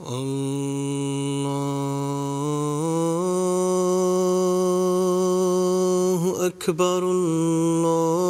الله أكبر الله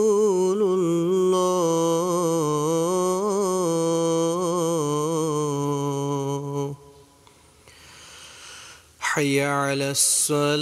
على الصلاة.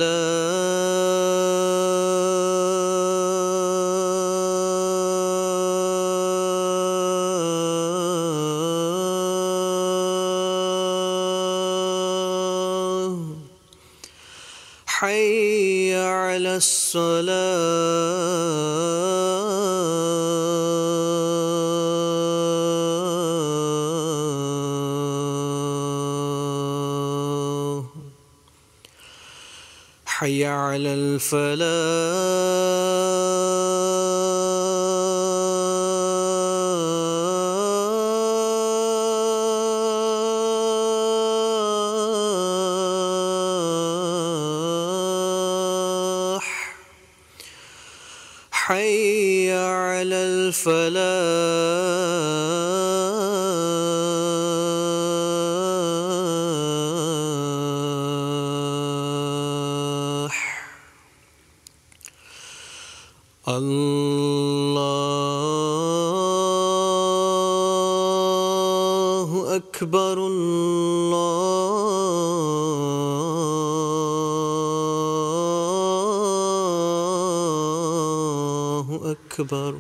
أكبر.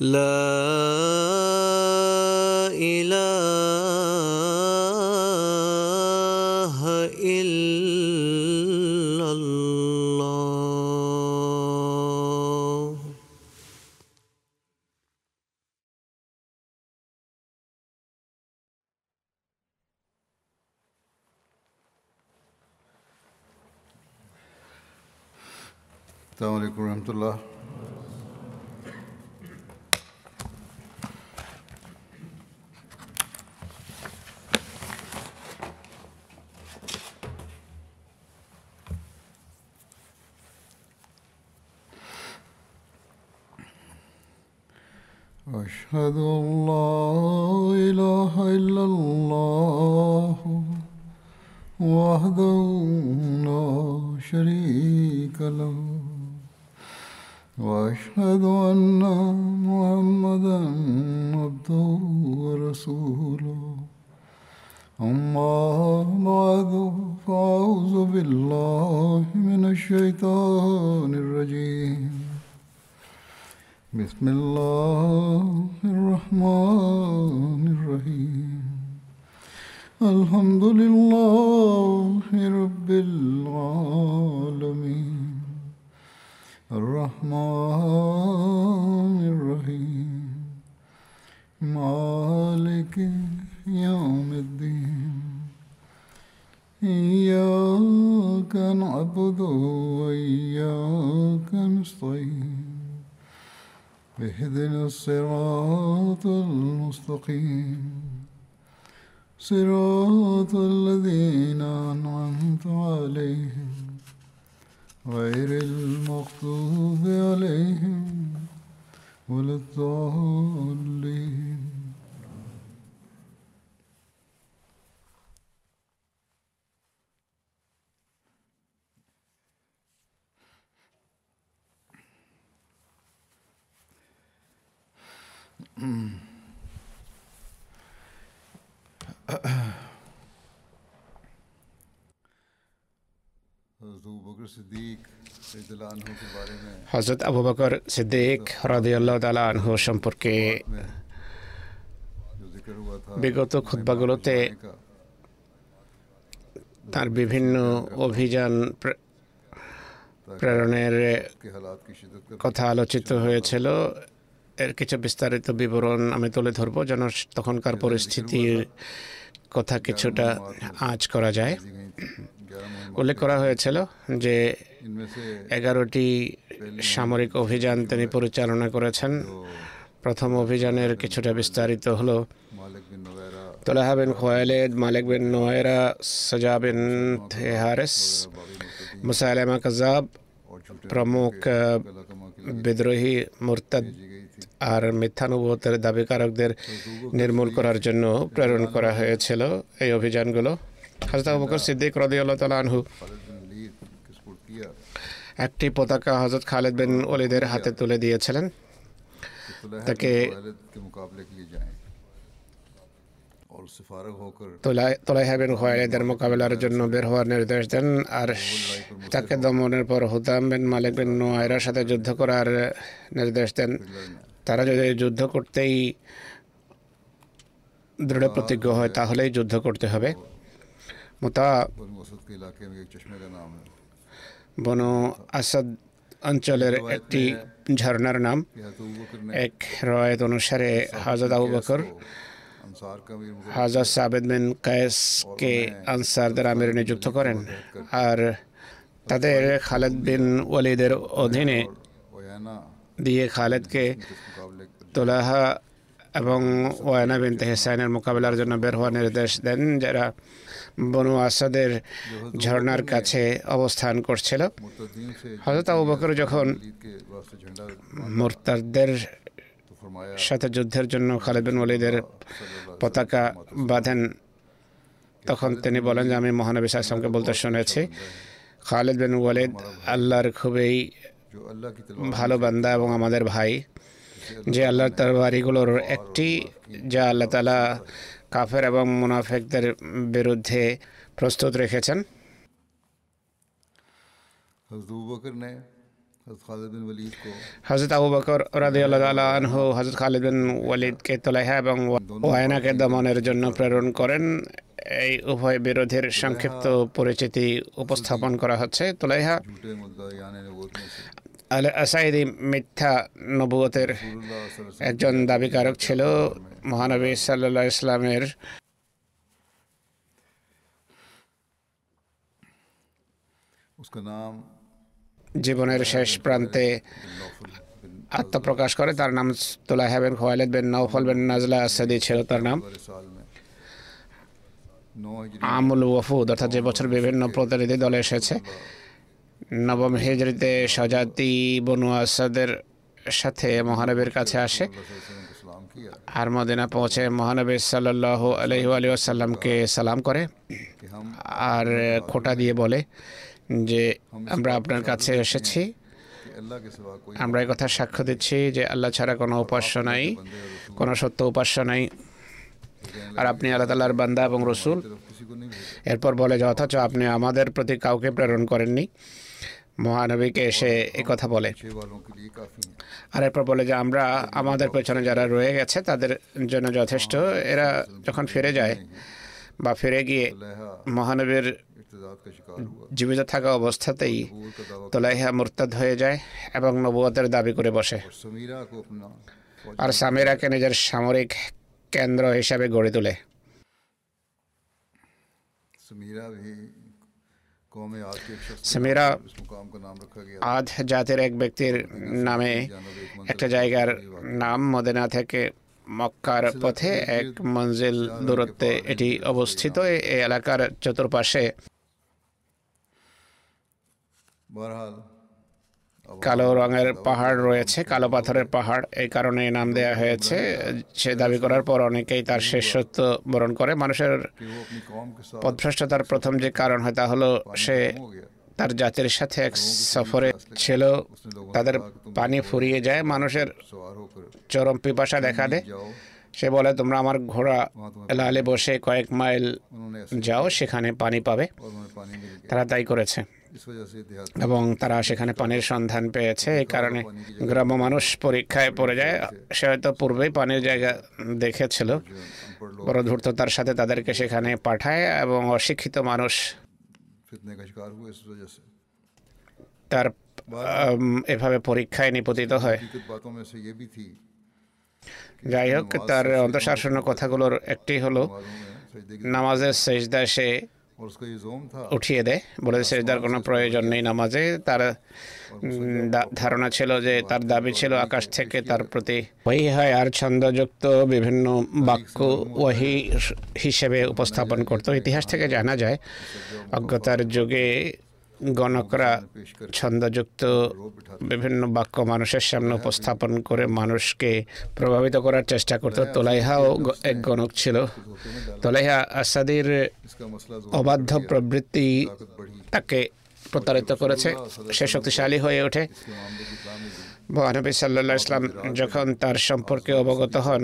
لا إله Alhamdulillah. اهدنا الصراط المستقيم. صراط হজরত আবু বকর সিদ্দিক হরদিয়াল্লাহ তালা আনহু সম্পর্কে বিগত খুদ্বাগুলোতে তার বিভিন্ন অভিযান প্রেরণের কথা আলোচিত হয়েছিল। এর কিছু বিস্তারিত বিবরণ আমি তুলে ধরব যেন তখনকার পরিস্থিতির কথা কিছুটা আজ করা যায়। উল্লেখ করা হয়েছিল যে এগারোটি সামরিক অভিযান তিনি পরিচালনা করেছেন। প্রথম অভিযানের কিছুটা বিস্তারিত হলো, তোলাহা বিন খোয়ালেদ মালিক বিন নোয়েরা, সজা বিন হারেস মুসাইলামা কাজাব প্রমুখ বিদ্রোহী মোরতাদ আর মিথ্যানুভূতের দাবিকারকদের নির্মূল করার জন্য প্রেরণ করা হয়েছিল এই অভিযানগুলো। হাজরত আবু বকর সিদ্দিক রাদিয়াল্লাহু তাআলা আনহু। একটি পতাকা হজরত খালেদ বিন ওলিদের হাতে তুলে দিয়েছিলেন। তাকে তোলাইহা বিন খোয়ালিদের মোকাবেলার জন্য বের হওয়ার নির্দেশ দেন আর তাকে দমনের পর হুতাম বিন মালিক বিন নোয়াইরার সাথে যুদ্ধ করার নির্দেশ দেন। তারা যদি যুদ্ধ করতেই দৃঢ় প্রতিজ্ঞ হয়, তাহলেই যুদ্ধ করতে হবে। মোতাব বনু আসাদ অঞ্চলের একটি ঝর্নার নাম এক রয়েত অনুসারে হাজাদ আবু বকর হাজরত সাবেদ বিন কায়েসকে আনসারদের আমির নিযুক্ত করেন আর তাদের খালেদ বিন ওয়ালিদের অধীনে দিয়ে খালেদকে তোলাহা এবং ওয়ানা বিন তেহসাইনের মোকাবেলার জন্য বের হওয়ার নির্দেশ দেন যারা বনু আসাদের ঝর্নার কাছে অবস্থান করছিল। হজরত আবু বকর যখন মোর্তারদের সাথে যুদ্ধের জন্য খালেদিন ওলিদের পতাকা বাঁধেন, তখন তিনি বলেন যে, আমি মহানবী সাহসামকে বলতে শুনেছি, খালেদ বিন ওয়ালিদ আল্লাহর খুবই ভালো বান্দা এবং আমাদের ভাই। যে আল্লাহর তরবারিগুলোর একটি, যা আল্লাহ তালা কাফের এবং মুনাফেকদের বিরুদ্ধে প্রস্তুত রেখেছেন। হজরত আবু বকর রাদিয়াল্লাহু হজরত খালিদ বিন ওয়ালিদকে তোলাইহা এবং ওয়ায়নাকে দমনের জন্য প্রেরণ করেন। এই উভয় বিরোধের সংক্ষিপ্ত পরিচিতি উপস্থাপন করা হচ্ছে। তোলাইহা আল আসাইদি মিথ্যা নবুয়তের একজন দাবিকারক ছিল মহানবী সাল্লা ইসলামের জীবনের শেষ প্রান্তে আত্মপ্রকাশ করে তার নাম তোলা haven Khuwaylid ben Nawfal ben Najla Asadi ছিল তার নাম। আমুল ওয়ফুদ অর্থাৎ যে বছর বিভিন্ন প্রতিনিধি দলে এসেছে। নবম হেজরিতে সজাতি বনু আসাদের সাথে মহানবীর কাছে আসে। আর মদিনা পৌঁছে মহানবী সাল্লাহ আলহি আলিয়াসাল্লামকে সালাম করে আর খোটা দিয়ে বলে যে, আমরা আপনার কাছে এসেছি। আমরা কথা সাক্ষ্য দিচ্ছি যে আল্লাহ ছাড়া কোনো উপাস্য নাই, কোনো সত্য উপাস্য নাই। আর আপনি আল্লাহ তাল্লাহর বান্দা এবং রসুল। এরপর বলে যে, অথচ আপনি আমাদের প্রতি কাউকে প্রেরণ করেননি। মহানবীকে এসে কথা বলে। আর এরপর বলে যে, আমরা আমাদের পেছনে যারা রয়ে গেছে, তাদের জন্য যথেষ্ট। এরা যখন ফিরে যায় বা ফিরে গিয়ে মহানবীর জীবিত থাকা অবস্থাতেই তোলাইহা মুরতাদ হয়ে যায় এবং নবুয়তের দাবি করে বসে। আর সামিরাকে নিজের সামরিক কেন্দ্র হিসাবে গড়ে তোলে। সেমিরা আধ জাতের এক ব্যক্তির নামে একটা জায়গার নাম মদেনা থেকে মক্কার পথে এক মঞ্জিল দূরত্বে এটি অবস্থিত এই এলাকার চতুর্পাশে। বরহাল। কালো রঙের পাহাড় রয়েছে, কালো পাথরের পাহাড়। এই কারণে নাম দেয়া হয়েছে। সে দাবি করার পর অনেকেই তার শেষত্ব বরণ করে। মানুষের পদভ্রষ্টতার প্রথম যে কারণ হয় তা হলো সে তার জাতির সাথে এক সফরে ছিল। তাদের পানি ফুরিয়ে যায়, মানুষের চরম পিপাসা দেখা দেয়। সে বলে, তোমরা আমার ঘোড়া লালে বসে কয়েক মাইল যাও, সেখানে পানি পাবে। তারা তাই করেছে। এবং তারা সেখানে পানির সন্ধান পেয়েছে, এই কারণে গ্রাম্য মানুষ পরীক্ষায় পড়ে যায়। সে হয়তো পূর্বেই পানির জায়গা দেখেছিল। পরধূর্ততার সাথে তাদেরকে সেখানে পাঠায় এবং অশিক্ষিত মানুষ তার এভাবে পরীক্ষায় নিপতিত হয়। যাই হোক, তার অন্তঃশাসনের কথাগুলোর একটি হলো, নামাজের শেষ উঠিয়ে দেয়। বলে সেজদার কোনো প্রয়োজন নেই নামাজে। তার ধারণা ছিল যে তার দাবি ছিল আকাশ থেকে তার প্রতি ওই হয় আর ছন্দযুক্ত বিভিন্ন বাক্য ওহি হিসেবে উপস্থাপন করত। ইতিহাস থেকে জানা যায়, অজ্ঞতার যুগে গণকরা ছন্দযুক্ত বিভিন্ন বাক্য মানুষের সামনে উপস্থাপন করে মানুষকে প্রভাবিত করার চেষ্টা করত। তোলাইহাও এক গণক ছিল। তোলাইহা আসাদির অবাধ্য প্রবৃত্তি তাকে প্রতারিত করেছে। সে শক্তিশালী হয়ে ওঠে। মহানবী সাল্লা ইসলাম যখন তার সম্পর্কে অবগত হন,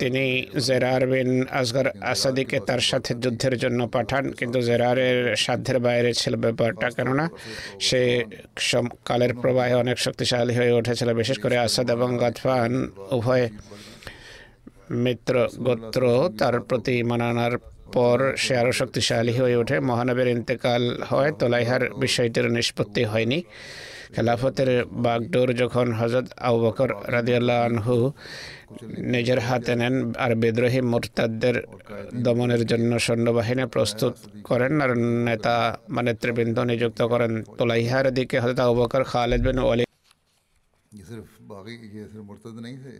তিনি জেরার বিন আসগর আসাদিকে তার সাথে যুদ্ধের জন্য পাঠান। কিন্তু জেরারের সাধ্যের বাইরে ছিল ব্যাপারটা, কেননা সে কালের প্রবাহে অনেক শক্তিশালী হয়ে উঠেছিল, বিশেষ করে আসাদ এবং গাতফান উভয় মিত্র গোত্র তার প্রতি মানানার পর সে আরও শক্তিশালী হয়ে ওঠে। মহানবের ইন্তেকাল হয়, তোলাইহার বিষয়টির নিষ্পত্তি হয়নি। খেলাফতের বাগডোর যখন হজরত আবু বকর রাজিউল্লাহ আনহু নিজের হাতে নেন আর বিদ্রোহী মোরতাদদের দমনের জন্য সৈন্যবাহিনী প্রস্তুত করেন আর নেতা মানে নেতৃবৃন্দ নিযুক্ত করেন, তোলাইহার দিকে হজরত আবু বকর খালেদ বিন ওয়ালি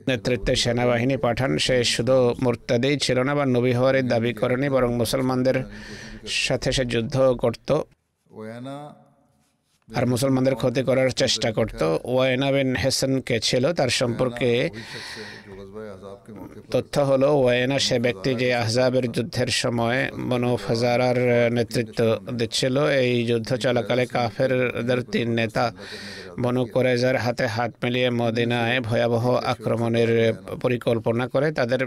নেতৃত্বে সেনাবাহিনী পাঠান। সে শুধু মোর্তাদেই ছিল না, বা নবী হওয়ার দাবি করেনি, বরং মুসলমানদের সাথে সে যুদ্ধ করত। আর মুসলমানদের ক্ষতি করার চেষ্টা করত। ওয়াইনা বিন হেসেন কে ছিল তার সম্পর্কে তথ্য হলো, ওয়াইনা সে ব্যক্তি যে আহজাবের যুদ্ধের সময় বনু হাজারার নেতৃত্ব দিচ্ছিল। এই যুদ্ধ চলাকালে কাফেরদের তিন নেতা বনু কোরেজার হাতে হাত মিলিয়ে মদিনায় ভয়াবহ আক্রমণের পরিকল্পনা করে। তাদের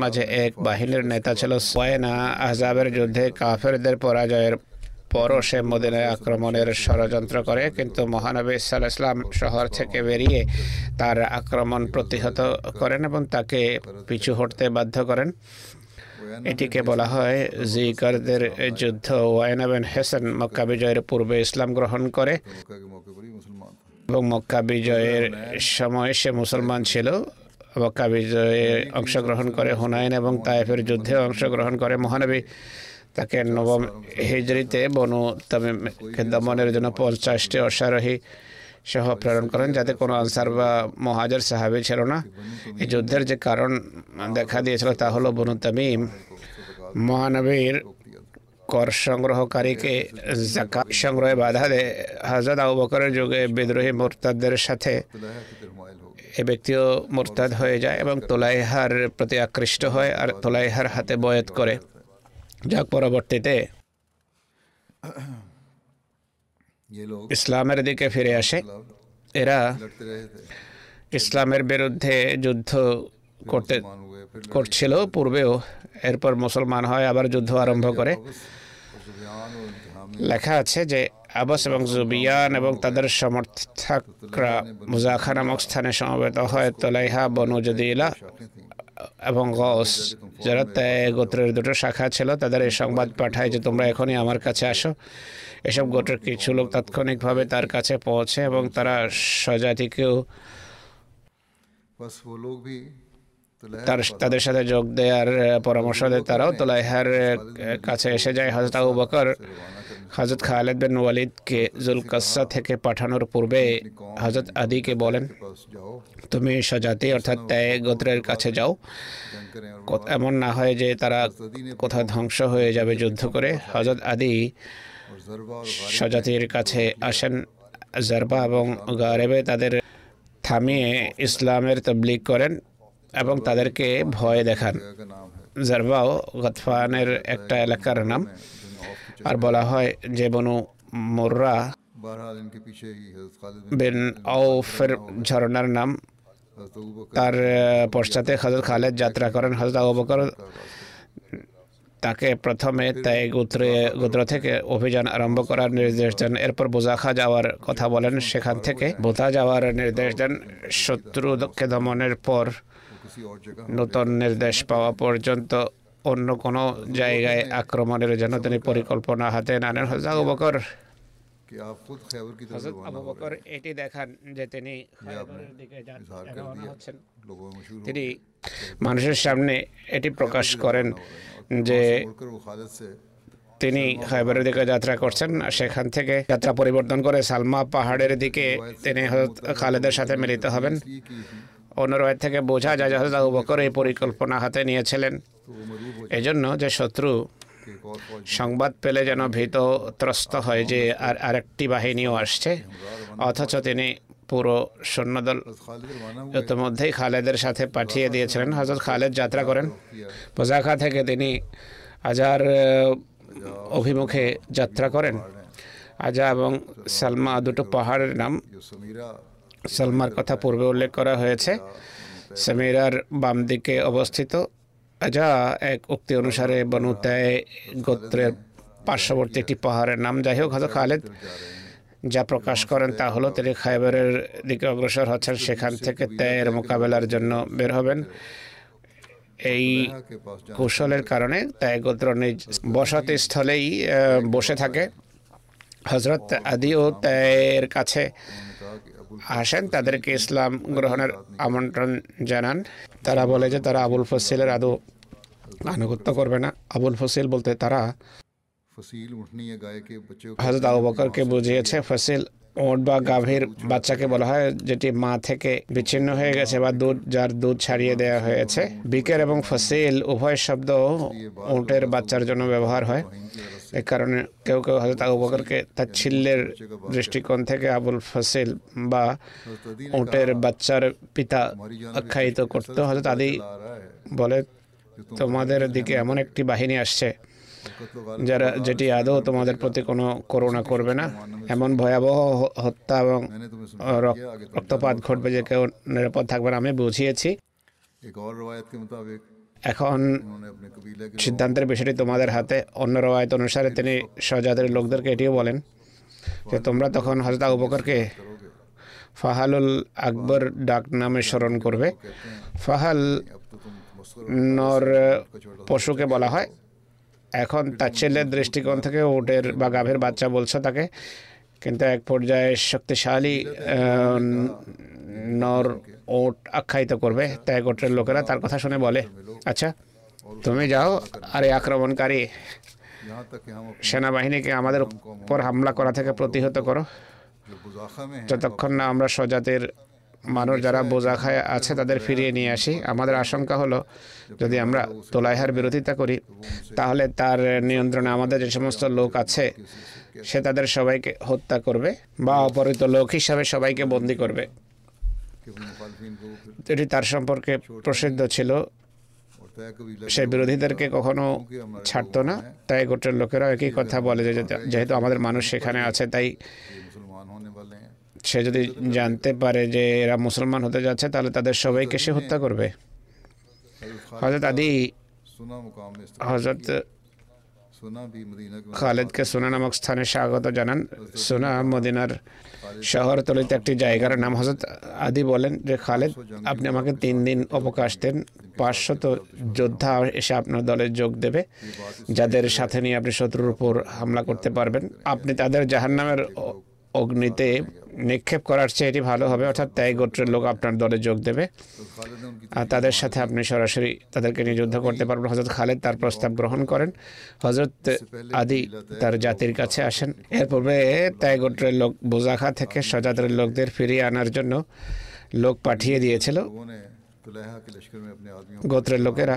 মাঝে এক বাহিনীর নেতা ছিল ওয়াইনা। আহজাবের যুদ্ধে কাফেরদের পরাজয়ের পরও সে মদিনায় আক্রমণের ষড়যন্ত্র করে, কিন্তু মহানবী ইসাল্লাহ ইসলাম শহর থেকে বেরিয়ে তার আক্রমণ প্রতিহত করেন এবং তাকে পিছু হটতে বাধ্য করেন। এটিকে বলা হয় জিকারদের যুদ্ধ। ওয়াইনাবেন হেসান মক্কা বিজয়ের পূর্বে ইসলাম গ্রহণ করে এবং মক্কা বিজয়ের সময় সে মুসলমান ছিল। মক্কা বিজয়ে অংশগ্রহণ করে হুনায়ন এবং তায়েফের যুদ্ধে অংশগ্রহণ করে মহানবী তাকে নবম হিজড়িতে বনু তামিম দমনের জন্য পঞ্চাশটি অশ্বারোহী সহ প্রেরণ করেন, যাতে কোনো আনসার বা মহাজার সাহাবি ছিল না। এই যুদ্ধের যে কারণ দেখা দিয়েছিল তা হলো বনু তামিম মহানবীর কর সংগ্রহকারীকে জাকা সংগ্রহে বাধা দেয়। হাজরত আউ বকরের যুগে বিদ্রোহী মোরতাদদের সাথে এ ব্যক্তিও মোরতাদ হয়ে যায় এবং তোলাইহার প্রতি আকৃষ্ট হয় আর তোলাইহার হাতে বয়ত করে। যাক পরবর্তীতে ইসলামের দিকে ফিরে আসে। এরা ইসলামের বিরুদ্ধে যুদ্ধ করতে করছিল পূর্বেও। এরপর মুসলমান হয় আবার যুদ্ধ আরম্ভ করে। লেখা আছে যে আবাস এবং জুবিয়ান এবং তাদের সমর্থকরা মুজাখা নামক স্থানে সমবেত হয় তলাইহা বনু জদিলা। এবং গস যারা ত্যাগ গোত্রের দুটো শাখা ছিল তাদের এই সংবাদ পাঠায় যে তোমরা এখনই আমার কাছে আসো। এসব গোত্রের কিছু লোক তাৎক্ষণিকভাবে তার কাছে পৌঁছে এবং তারা স্বজাতিকেও তার তাদের সাথে যোগ দেওয়ার পরামর্শ দেয় তারাও। তোলাইহার কাছে এসে যায় হজরত আবু বকর। হজরত খালেদ বিন ওয়ালিদকে জুলকাসা থেকে পাঠানোর পূর্বে হজরত আদিকে বলেন তুমি সজাতি অর্থাৎ ত্যায় গোত্রের কাছে যাও। এমন না হয় যে তারা কোথাও ধ্বংস হয়ে যাবে যুদ্ধ করে। হজরত আদি সজাতির কাছে আসেন জারবা এবং গারেবে তাদের থামিয়ে ইসলামের তবলিগ করেন। এবং তাদেরকে ভয় দেখান। জারবাও গতফানের একটা এলাকার নাম। আর বলা হয় যে বনু মোর্রা বিন আউফের ঝর্ণার নাম। তার পশ্চাতে হজরত খালেদ যাত্রা করেন। হজরত আবু তাকে প্রথমে তাই গোত্রে, গোত্র থেকে অভিযান আরম্ভ করার নির্দেশ দেন। এরপর বোজাখা যাওয়ার কথা বলেন। সেখান থেকে বোতা যাওয়ার নির্দেশ দেন। শত্রুকে দমনের পর নতুন নির্দেশ পাওয়া পর্যন্ত অন্য কোনো জায়গায় আক্রমণের জন্য তিনি পরিকল্পনা হাতে নানেন হজরত বকর এটি দেখান যে তিনি তিনি মানুষের সামনে এটি প্রকাশ করেন যে তিনি খাইবারের দিকে যাত্রা করছেন সেখান থেকে যাত্রা পরিবর্তন করে সালমা পাহাড়ের দিকে তিনি খালেদের সাথে মিলিত হবেন অনুরোধ থেকে বোঝা যায় যে হজরত আবু এই পরিকল্পনা হাতে নিয়েছিলেন। এজন্য যে শত্রু সংবাদ পেলে যেন ভীত ত্রস্ত হয় যে আর আরেকটি বাহিনীও আসছে, অথচ তিনি পুরো সৈন্যদল ইতিমধ্যেই খালেদের সাথে পাঠিয়ে দিয়েছিলেন। হজরত খালেদ যাত্রা করেন। পোজাখা থেকে তিনি আজার অভিমুখে যাত্রা করেন। আজা এবং সালমা দুটো পাহাড়ের নাম সালমার কথা পূর্বে উল্লেখ করা হয়েছে। সামিরার বাম দিকে অবস্থিত যা এক উক্তি অনুসারে বনুতায় গোত্রের পার্শ্ববর্তী একটি পাহাড়ের নাম। যাই হোক হজরত খালেদ যা প্রকাশ করেন তা হলো, তিনি খাইবারের দিকে অগ্রসর হচ্ছেন, সেখান থেকে তেয়ের মোকাবেলার জন্য বের হবেন। এই কৌশলের কারণে তেয় গোত্র নিজ বসতি স্থলেই বসে থাকে। হজরত আদিও তেয়ের কাছে আসেন তাদেরকে ইসলাম গ্রহণের আমন্ত্রণ জানান। তারা বলে যে তারা আবুল ফসিলের আদৌ আনুগত্য করবে না। আবুল ফসিল বলতে তারা হজরত আবু বকরকে বুঝিয়েছে ফসিল ওট বা গাভীর বাচ্চাকে বলা হয়, যেটি মা থেকে বিচ্ছিন্ন হয়ে গেছে বা দুধ, যার দুধ ছাড়িয়ে দেওয়া হয়েছে। বিকের এবং ফসিল উভয় শব্দ ওটের বাচ্চার জন্য ব্যবহার হয়। এ কারণে কেউ কেউ হয়তো তা উপকারকে তার তাচ্ছিল্যের দৃষ্টিকোণ থেকে আবুল ফসিল বা ওটের বাচ্চার পিতা আখ্যায়িত করতো হয়তো তাদেরই বলে, তোমাদের দিকে এমন একটি বাহিনী আসছে যারা যেটি আদৌ তোমাদের প্রতি কোনো করুণা করবে না, এমন ভয়াবহ হত্যা এবং রক্তপাত ঘটবে যে কেউ নিরাপদ থাকবে না, আমি বুঝিয়েছি। এখন সিদ্ধান্তের বিষয়টি তোমাদের হাতে। অন্য রবায়ত অনুসারে তিনি স্বজাতির লোকদেরকে এটিও বলেন যে, তোমরা তখন হজরত আবুবকরকে ফাহালুল আকবর ডাক নামে স্মরণ করবে। ফাহাল নর পশুকে বলা হয়। এখন তার ছেলের দৃষ্টিকোণ থেকে উটের বা গাভের বাচ্চা বলছো তাকে। কিন্তু এক পর্যায়ে শক্তিশালী নর ওট আখ্যায়িত করবে। তাই গোটের লোকেরা তার কথা শুনে বলে আচ্ছা তুমি যাও আর এই আক্রমণকারী সেনাবাহিনীকে আমাদের উপর হামলা করা থেকে প্রতিহত করো। যতক্ষণ না আমরা স্বজাতির মানুষ যারা বোঝা খায় আছে তাদের ফিরিয়ে নিয়ে আসি। আমাদের আশঙ্কা হলো, যদি আমরা তোলাইহার বিরোধিতা করি, তাহলে তার নিয়ন্ত্রণে আমাদের যে সমস্ত লোক আছে, সে তাদের সবাইকে হত্যা করবে বা অপহৃত লোক হিসাবে সবাইকে বন্দি করবে। এটি তার সম্পর্কে প্রসিদ্ধ ছিল। সে বিরোধীদেরকে কখনো ছাড়তো না, তাই গোটের লোকেরা একই কথা বলে যে যেহেতু আমাদের মানুষ সেখানে আছে, তাই সে যদি জানতে পারে যে এরা মুসলমান হতে যাচ্ছে, তাহলে তাদের সবাইকে সে হত্যা করবে। হজরত আদি হজরত খালেদকে সোনা নামক স্থানে স্বাগত জানান। সোনা মদিনার শহরতলিতে একটি জায়গার নাম হজরত আদি বলেন যে, খালেদ, আপনি আমাকে তিন দিন অবকাশ দেন। পাঁচশত যোদ্ধা এসে আপনার দলে যোগ দেবে। যাদের সাথে নিয়ে আপনি শত্রুর উপর হামলা করতে পারবেন। আপনি তাদের জাহান্নামের অগ্নিতে নিক্ষেপ করার চেয়ে এটি ভালো হবে, অর্থাৎ তাই গোত্রের লোক আপনার দলে যোগ দেবে। আর তাদের সাথে আপনি সরাসরি তাদেরকে নিয়ে যুদ্ধ করতে পারবেন। হজরত খালেদ তার প্রস্তাব গ্রহণ করেন। হজরত আদি তার জাতির কাছে আসেন। এর পূর্বে তাই গোত্রের লোক বোজাখা থেকে সজাদের লোকদের ফিরিয়ে আনার জন্য লোক পাঠিয়ে দিয়েছিল। গোত্রের লোকেরা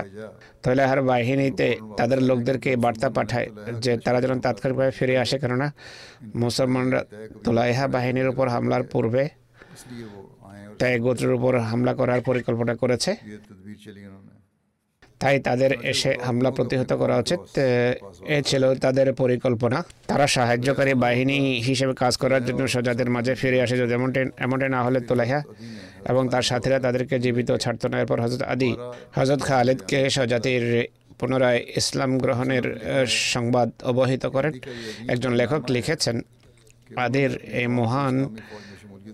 তোলাহার বাহিনীতে তাদের লোকদেরকে বার্তা পাঠায় যে তারা যেন তাৎক্ষণিকভাবে ফিরে আসে। কেননা মুসলমানরা তোলাইহা বাহিনীর উপর হামলার পূর্বে তাই গোত্রের উপর হামলা করার পরিকল্পনা করেছে। তাই তাদের এসে হামলা প্রতিহত করা উচিত এ ছিল তাদের পরিকল্পনা তারা সাহায্যকারী বাহিনী হিসেবে কাজ করার জন্য সজাদের মাঝে ফিরে আসে যদি এমনটি না হলে তোলাহা এবং তার সাথীরা তাদেরকে জীবিত ছাড়ত না এরপর হজরত আদি হজরত খালিদকে সজাতির পুনরায় ইসলাম গ্রহণের সংবাদ অবহিত করেন একজন লেখক লিখেছেন আদির এই মহান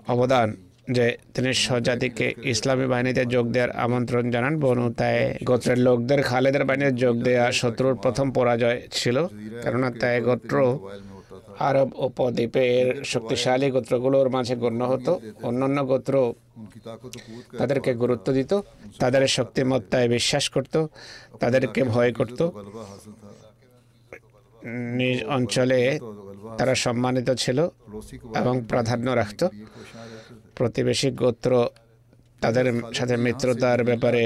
অবদান যে তিনি সজাতিকে ইসলামী বাহিনীতে যোগ দেওয়ার আমন্ত্রণ জানান। বনু তাই গোত্রের লোকদের খালেদের বাহিনীতে যোগ দেওয়া শত্রুর প্রথম পরাজয় ছিল, কেননা তাই গোত্র আরব উপদ্বীপের শক্তিশালী গোত্রগুলোর মাঝে গণ্য হতো। অন্যান্য গোত্র তাদেরকে গুরুত্ব দিত, তাদের শক্তিমত্তায় বিশ্বাস করত, তাদেরকে ভয় করত। নিজ অঞ্চলে তারা সম্মানিত ছিল এবং প্রাধান্য রাখত। প্রতিবেশী গোত্র তাদের সাথে মিত্রতার ব্যাপারে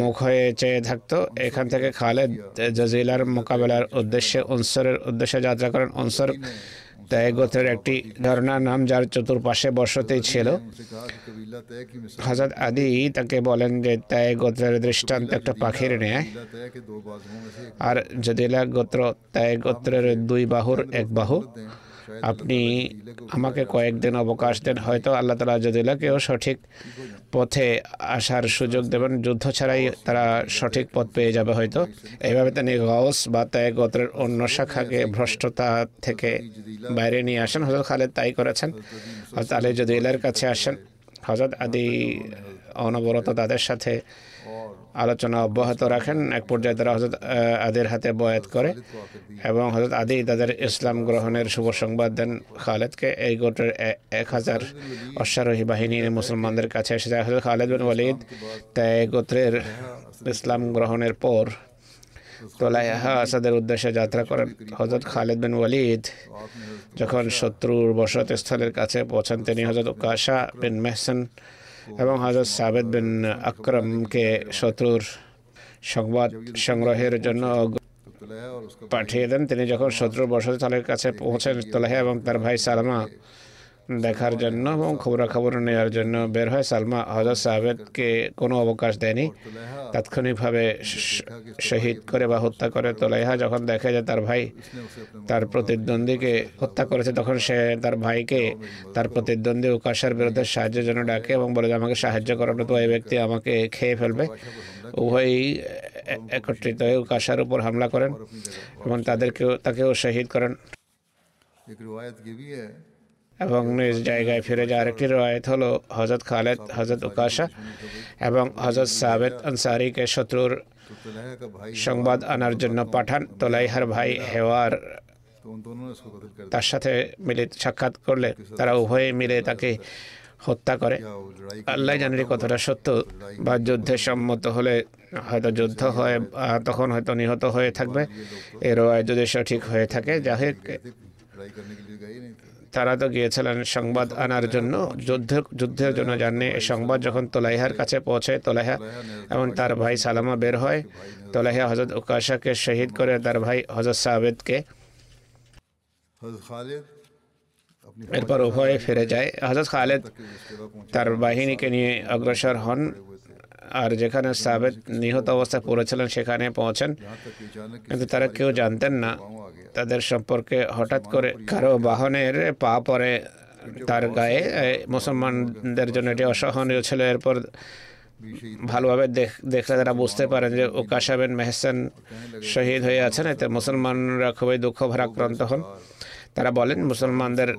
মুখ হয়ে চেয়ে থাকতো। এখান থেকে খালেদ জাজিলার মোকাবেলার উদ্দেশ্যে অনসরের উদ্দেশ্যে যাত্রা করেন। অনসর তাই গোত্রের একটি ঝর্ণার নাম, যার চতুর্পাশে বসতেই ছিল। হজরত আদি তাকে বলেন যে, তাই গোত্রের দৃষ্টান্ত একটা পাখির ন্যায়। আর জদিলা গোত্র, তাই গোত্রের দুই বাহুর এক বাহু। আপনি আমাকে কয়েকদিন অবকাশ দেন, হয়তো আল্লাহ তালা যদিলাকেও সঠিক পথে আসার সুযোগ দেবেন। যুদ্ধ ছাড়াই তারা সঠিক পথ পেয়ে যাবে হয়তো। এইভাবে তিনি গাউস বা তাই গোত্রের অন্য শাখাকে ভ্রষ্টতা থেকে বাইরে নিয়ে আসেন। হজরত খালেদ তাই করেছেন। হজরত আলী জদিলার কাছে আসেন। হজরত আদি অনবরত তাদের সাথে আলোচনা অব্যাহত রাখেন। এক পর্যায়ে তারা হজরত আদির হাতে বয়াত করে এবং হজরত আদি তাদের ইসলাম গ্রহণের শুভ সংবাদ দেন খালেদকে। এই এ- এক হাজার অশ্বারোহী বাহিনী মুসলমানদের কাছে এসে যায়। হজরত খালেদ বিন ওয়ালিদ তাই গোত্রের ইসলাম গ্রহণের পর তোলাইহা আসাদের উদ্দেশ্যে যাত্রা করেন হজরত খালেদ বিন ওয়ালিদ। যখন শত্রুর বসত স্থলের কাছে পৌঁছান, তিনি হজরত কাশা বিন মেহসান এবং হজরত সাবেদ বিন আকরমকে শত্রুর সংবাদ সংগ্রহের জন্য পাঠিয়ে দেন। তিনি যখন শত্রুর বসতস্থলের কাছে পৌঁছেন তোলাহা এবং তার ভাই সালামা দেখার জন্য এবং খবরাখবর নেওয়ার জন্য বের হয়। সালমা হজরত সাহেবকে কোনো অবকাশ দেয়নি। তাৎক্ষণিকভাবে শহীদ করে বা হত্যা করে তোলাইহা যখন দেখে যে তার ভাই তার প্রতিদ্বন্দ্বীকে হত্যা করেছে তখন সে তার ভাইকে তার প্রতিদ্বন্দ্বী উকাশার বিরুদ্ধে সাহায্যের জন্য ডাকে এবং বলে যে আমাকে সাহায্য করো তো এই ব্যক্তি আমাকে খেয়ে ফেলবে। উভয়ই একত্রিত হয়ে উকাশার উপর হামলা করেন এবং তাদেরকেও তাকেও শহীদ করেন। এবং নিজ জায়গায় ফিরে যাওয়ার একটি রয়েত হলো হজরত খালেদ হজরত উকাশা এবং হজরত সাবেদ আনসারিকে শত্রুর সংবাদ আনার জন্য পাঠান। তোলাইহার ভাই হেওয়ার তার সাথে মিলে সাক্ষাৎ করলে তারা উভয়ে মিলে তাকে হত্যা করে। আল্লাহ জানারি কথাটা সত্য বা যুদ্ধে সম্মত হলে হয়তো যুদ্ধ হয় তখন হয়তো নিহত হয়ে থাকবে। এর যদি সঠিক হয়ে থাকে যাহে তারা তো গিয়েছিলেন সংবাদ আনার জন্য। যুদ্ধ, যুদ্ধের জন্য জানে সংবাদ যখন তোলাইহার কাছে পৌঁছে, তোলাইহা এবং তার ভাই সালামা বের হয়। তোলাইহা হজরত উকাশাকে শহীদ করে, তার ভাই হজরত সাহেদকে এরপর উভয়ে ফিরে যায়। হজরত খালেদ তার বাহিনীকে নিয়ে অগ্রসর হন আর যেখানে সাবেদ নিহত অবস্থায় পড়েছিলেন, সেখানে পৌঁছেন। কিন্তু তারা কেউ জানতেন না। তাদের সম্পর্কে হঠাৎ করে কারও বাহনের পা পরে তার গায়ে মুসলমানদের জন্য এটি অসহনীয় ছিল। এরপর ভালোভাবে দেখলে তারা বুঝতে পারেন যে ওকাশাবেন মেহসান শহীদ হয়ে আছেন। এতে মুসলমানরা খুবই দুঃখ ভারাক্রান্ত হন। তারা বলেন মুসলমানদের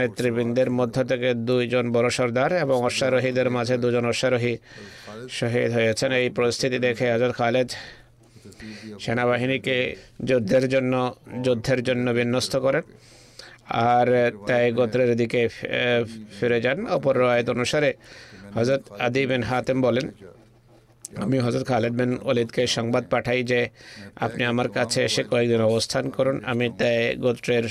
নেতৃবৃন্দের মধ্য থেকে দুইজন বড় সর্দার এবং অশ্বারোহীদের মাঝে দুজন অশ্বারোহী শহীদ হয়েছেন। এই পরিস্থিতি দেখে আজর খালেদ সেনাবাহিনীকে যুদ্ধের জন্য যুদ্ধের জন্য বিন্যস্ত করেন। আর তাই গোত্রের দিকে ফিরে যান। অপর আয়ত অনুসারে হজরত আদি বিন হাতেম বলেন আমি হজরত খালেদ বিন ওলিদকে সংবাদ পাঠাই যে আপনি আমার কাছে এসে কয়েকদিন অবস্থান করুন। আমি তাই গোত্রের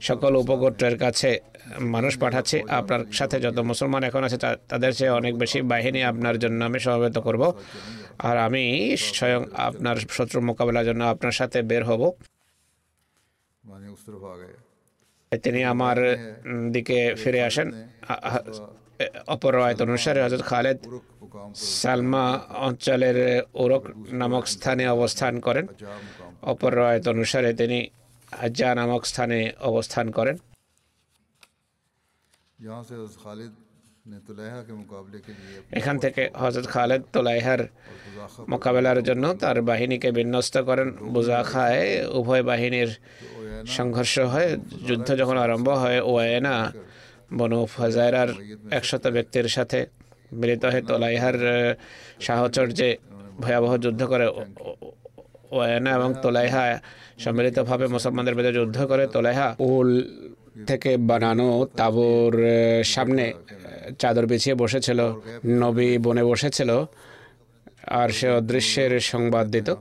সকল উপগোত্রের কাছে মানুষ পাঠাচ্ছি। আপনার সাথে যত মুসলমান এখন আছে তাদের চেয়ে অনেক বেশি বাহিনী আপনার জন্য আমি সমবেত করব। আর আমি স্বয়ং আপনার শত্রু মোকাবেলার জন্য আপনার সাথে বের হব। তিনি আমার দিকে ফিরে আসেন। অপর অনুসারে হজরত খালেদ সালমা অঞ্চলের ওরক নামক স্থানে অবস্থান করেন। অপর রায়ত অনুসারে তিনি হাজ্জা নামক স্থানে অবস্থান করেন। এখান থেকে হজরত খালেদ তোলাইহার মোকাবেলার জন্য তার বাহিনীকে বিন্যস্ত করেন। বুজাখায় উভয় বাহিনীর সংঘর্ষ হয়। যুদ্ধ যখন আরম্ভ হয় ওয়ায়না বনু ফজায়রার একশত ব্যক্তির সাথে মিলিত হয়ে তোলাইহার সাহচর্যে ভয়াবহ যুদ্ধ করে ওয়ানা এবং তোলাইহা সম্মিলিতভাবে মুসলমানদের ভেতরে যুদ্ধ করে তোলাইহা উল থেকে বানানো তাবুর সামনে চাদর বিছিয়ে বসেছিল, নবী বনে বসেছিল, আর সে অদৃশ্যের সংবাদ দিত।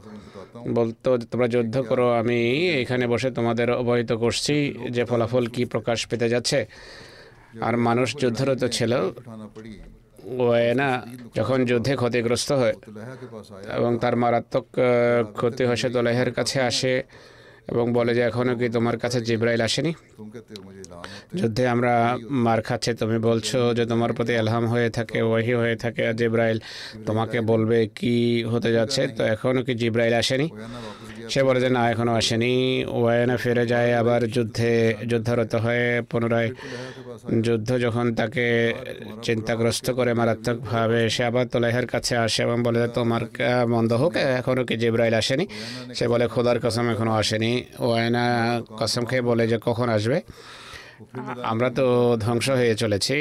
বলতো, তোমরা যুদ্ধ করো, আমি এখানে বসে তোমাদের অবহিত করছি যে ফলাফল কি প্রকাশ পেতে যাচ্ছে। আর মানুষ যুদ্ধরত ছিল। ওয়েনা যখন যুদ্ধে ক্ষতিগ্রস্ত হয় এবং তার মারাত্মক ক্ষতি হয়েছে সে কাছে আসে এবং বলে যে এখনও কি তোমার কাছে জিব্রাইল আসেনি? যুদ্ধে আমরা মার খাচ্ছে, তুমি বলছো যে তোমার প্রতি এলহাম হয়ে থাকে, ওয়াহি হয়ে থাকে, আর জিব্রাইল তোমাকে বলবে কি হতে যাচ্ছে? তো এখনও কি জিব্রাইল আসেনি? সে বলে যে, না, এখনও আসেনি। ওয়ানা ফিরে যায়, আবার যুদ্ধে যুদ্ধরত হয়ে পুনরায় যুদ্ধ যখন তাকে চিন্তাগ্রস্ত করে মারাত্মকভাবে, সে আবার তোলাহের কাছে আসে এবং বলে যে তোমার বন্ধ হোক এখনও কি জিব্রাইল আসেনি? সে বলে, খোদার কসম এখনও আসেনি। ওয়ানা কসম খেয়ে বলে যে, কখন আসবে? আমরা তো ধ্বংস হয়ে চলেছি।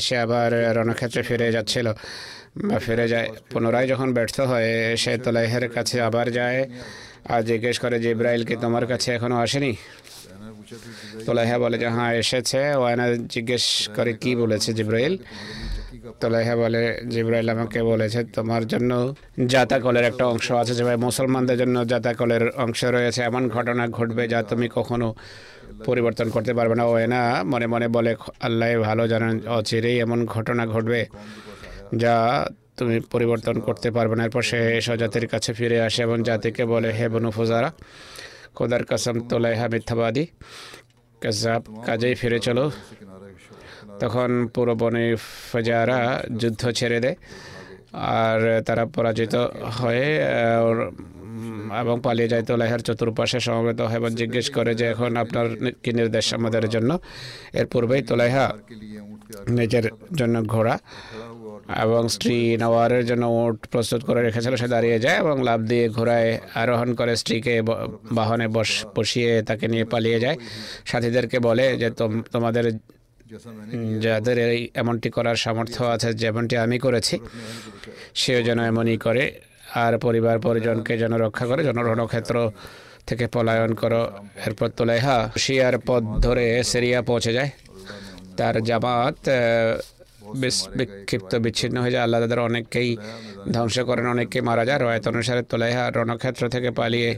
সে আবার রণক্ষেত্রে ফিরে যাচ্ছিল। বা ফিরে যায়, পুনরায় যখন ব্যর্থ হয়, সে তোলাহের কাছে আবার যায়। আর জিজ্ঞেস করে যে ইব্রাহিলকে তোমার কাছে এখনও আসেনি? তোলাহা বলে যে হ্যাঁ এসেছে। ওয়ানা জিজ্ঞেস করে, কি বলেছে জিব্রাইল? তোলাইহা বলে, জিব্রাইল আমাকে বলেছে তোমার জন্য জাতাকলের একটা অংশ আছে যে ভাই, মুসলমানদের জন্য জাতাকলের অংশ রয়েছে। এমন ঘটনা ঘটবে যা তুমি কখনো পরিবর্তন করতে পারবে না। ওয়ানা মনে মনে বলে, আল্লাহ ভালো জানেন, অচিরেই এমন ঘটনা ঘটবে যা তুমি পরিবর্তন করতে পারবে না। এরপর সে স্বজাতির কাছে ফিরে আসে এবং জাতিকে বলে, হে বনু ফুজারা, খোদার কাসাম তোলাইহা মিথ্যাবাদী কাজাব কাজেই ফিরে চলো। তখন পুরো বনে ফজারা যুদ্ধ ছেড়ে দেয় আর তারা পরাজিত হয়ে এবং পালিয়ে যায় তোলাহের চতুর্পাশে। সমবেত হয় এবং জিজ্ঞেস করে যে, এখন আপনার কি নির্দেশ আমাদের জন্য? এর পূর্বেই তোলাইহা নিজের জন্য ঘোড়া এবং স্ত্রী নওয়ারের জন্য ওট প্রস্তুত করে রেখেছিল, সে দাঁড়িয়ে যায় এবং লাভ দিয়ে ঘোড়ায় আরোহণ করে স্ত্রীকে বাহনে বস, বসিয়ে তাকে নিয়ে পালিয়ে যায়। সাথীদেরকে বলে যে তোমাদের যাদের এই এমনটি করার সামর্থ্য আছে, যেমনটি আমি করেছি, সেও যেন এমনই করে। আর পরিবার পরিজনকে যেন রক্ষা করে জনরণক্ষেত্র থেকে পলায়ন করো। এরপর তোলাইহা শিয়ার পথ ধরে সিরিয়া পৌঁছে যায়। তার জামাত বিক্ষিপ্ত বিচ্ছিন্ন হয়ে যায়। আল্লাহ তাদের অনেককেই ধ্বংস করেন অনেককে মারা যায়। রয়েত অনুসারে তোলাইহা রণক্ষেত্র থেকে পালিয়ে